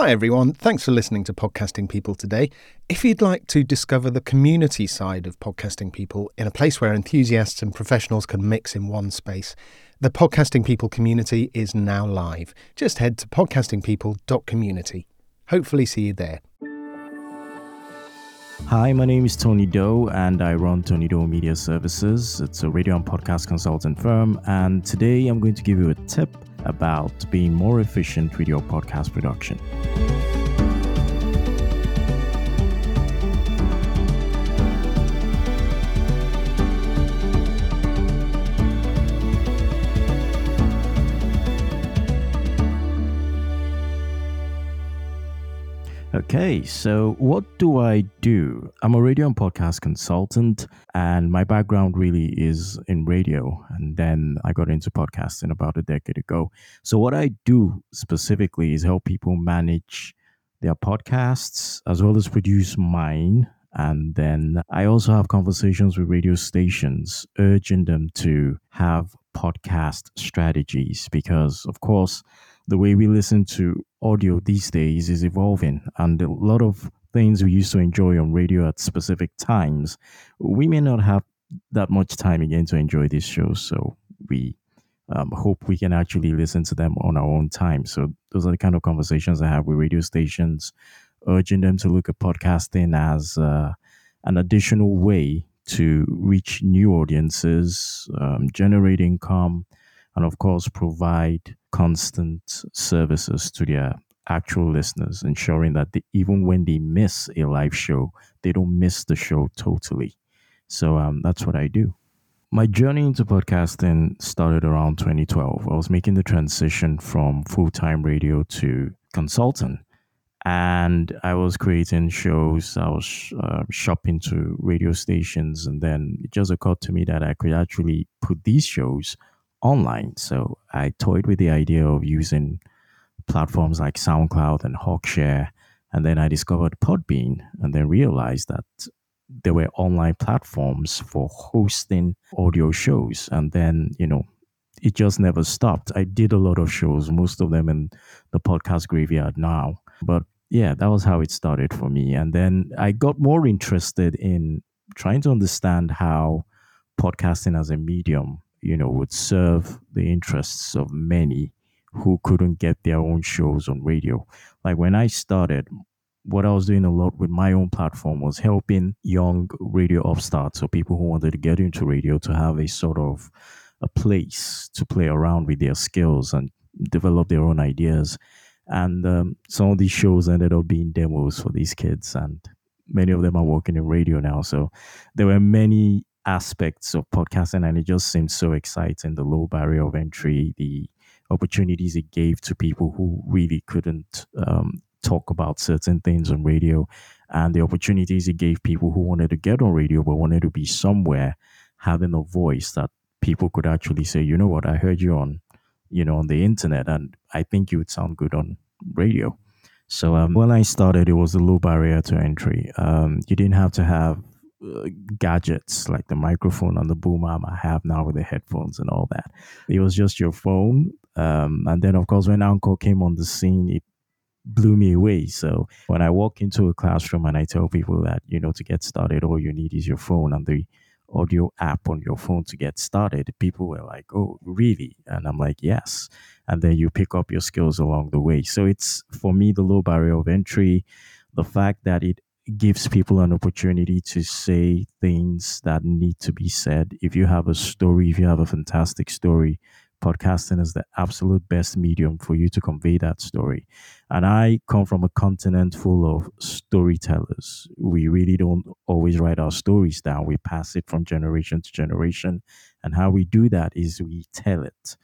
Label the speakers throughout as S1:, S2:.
S1: Hi, everyone. Thanks for listening to Podcasting People today. If you'd like to discover the community side of Podcasting People in a place where enthusiasts and professionals can mix in one space, the Podcasting People community is now live. Just head to podcastingpeople.community. Hopefully, see you there.
S2: Hi, my name is Tony Doe, and I run Tony Doe Media Services. It's a radio and podcast consultant firm. And today I'm going to give you a tip about being more efficient with your podcast production. Okay, so what do I do? I'm a radio and podcast consultant, and my background really is in radio. And then I got into podcasting about a decade ago. So, what I do specifically is help people manage their podcasts as well as produce mine. And then I also have conversations with radio stations, urging them to have podcast strategies because, of course, the way we listen to audio these days is evolving, and a lot of things we used to enjoy on radio at specific times, we may not have that much time again to enjoy these shows. So we um, hope we can actually listen to them on our own time. So those are the kind of conversations I have with radio stations, urging them to look at podcasting as uh, an additional way to reach new audiences, um, generate income, and of course provide constant services to their actual listeners, ensuring that they, even when they miss a live show, they don't miss the show totally. So um, that's what I do. My journey into podcasting started around 2012. I was making the transition from full time radio to consultant. And I was creating shows. I was uh, shopping to radio stations. And then it just occurred to me that I could actually put these shows online. So I toyed with the idea of using platforms like SoundCloud and Hawkshare. And then I discovered Podbean and then realized that there were online platforms for hosting audio shows. And then, you know, it just never stopped. I did a lot of shows, most of them in the podcast graveyard now. But yeah, that was how it started for me. And then I got more interested in trying to understand how podcasting as a medium you know, would serve the interests of many who couldn't get their own shows on radio. Like when I started, what I was doing a lot with my own platform was helping young radio upstarts or people who wanted to get into radio to have a sort of a place to play around with their skills and develop their own ideas. And um, some of these shows ended up being demos for these kids, and many of them are working in radio now. So there were many aspects of podcasting and it just seemed so exciting the low barrier of entry the opportunities it gave to people who really couldn't um, talk about certain things on radio and the opportunities it gave people who wanted to get on radio but wanted to be somewhere having a voice that people could actually say you know what i heard you on you know on the internet and i think you would sound good on radio so um, when i started it was a low barrier to entry um, you didn't have to have uh, gadgets like the microphone and the boom arm I have now with the headphones and all that. It was just your phone. Um, and then, of course, when Anchor came on the scene, it blew me away. So when I walk into a classroom and I tell people that, you know, to get started, all you need is your phone and the audio app on your phone to get started, people were like, oh, really? And I'm like, yes. And then you pick up your skills along the way. So it's for me, the low barrier of entry, the fact that it gives people an opportunity to say things that need to be said. If you have a story, if you have a fantastic story, podcasting is the absolute best medium for you to convey that story. And I come from a continent full of storytellers. We really don't always write our stories down, we pass it from generation to generation. And how we do that is we tell it.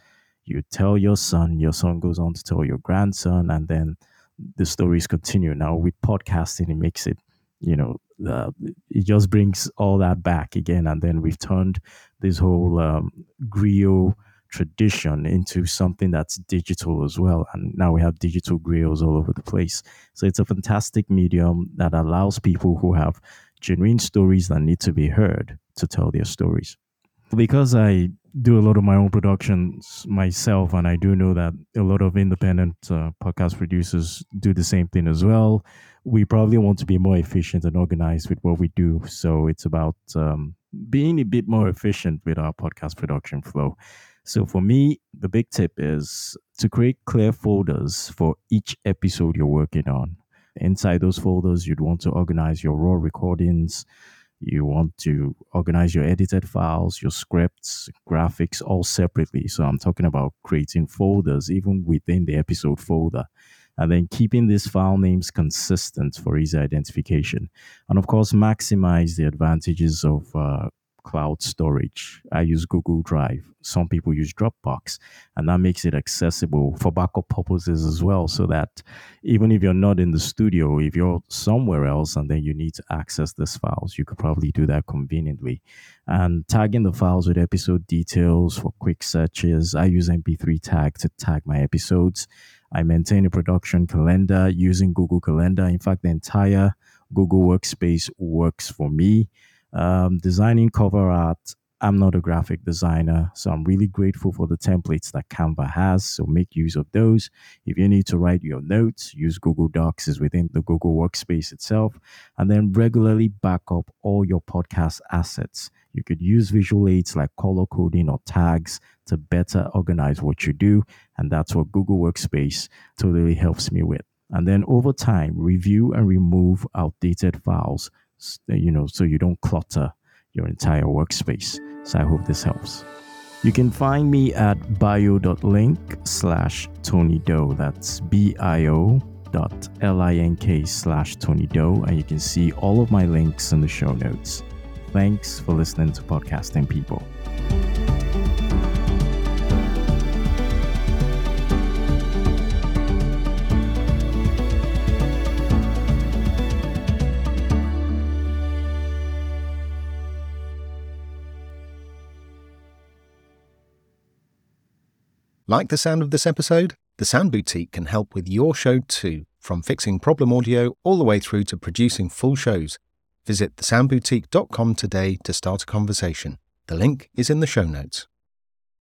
S2: You tell your son, your son goes on to tell your grandson, and then the stories continue. Now, with podcasting, it makes it you know, uh, it just brings all that back again. And then we've turned this whole um, griot tradition into something that's digital as well. And now we have digital griots all over the place. So it's a fantastic medium that allows people who have genuine stories that need to be heard to tell their stories. Because I do a lot of my own productions myself, and I do know that a lot of independent uh, podcast producers do the same thing as well. We probably want to be more efficient and organized with what we do. So it's about um, being a bit more efficient with our podcast production flow. So for me, the big tip is to create clear folders for each episode you're working on. Inside those folders, you'd want to organize your raw recordings, you want to organize your edited files, your scripts, graphics, all separately. So I'm talking about creating folders even within the episode folder. And then keeping these file names consistent for easy identification. And of course, maximize the advantages of uh, cloud storage. I use Google Drive. Some people use Dropbox, and that makes it accessible for backup purposes as well. So that even if you're not in the studio, if you're somewhere else and then you need to access these files, you could probably do that conveniently. And tagging the files with episode details for quick searches. I use MP3 tag to tag my episodes. I maintain a production calendar using Google Calendar. In fact, the entire Google Workspace works for me um, designing cover art. I'm not a graphic designer, so I'm really grateful for the templates that Canva has. So make use of those. If you need to write your notes, use Google Docs is within the Google Workspace itself, and then regularly back up all your podcast assets. You could use visual aids like color coding or tags to better organize what you do, and that's what Google Workspace totally helps me with. And then over time, review and remove outdated files you know, so you don't clutter your entire workspace. So I hope this helps. You can find me at bio.link slash Tony Doe. That's B-I-O dot L-I-N-K slash Tony Doe. And you can see all of my links in the show notes. Thanks for listening to Podcasting People.
S1: Like the sound of this episode? The Sound Boutique can help with your show too, from fixing problem audio all the way through to producing full shows. Visit thesoundboutique.com today to start a conversation. The link is in the show notes.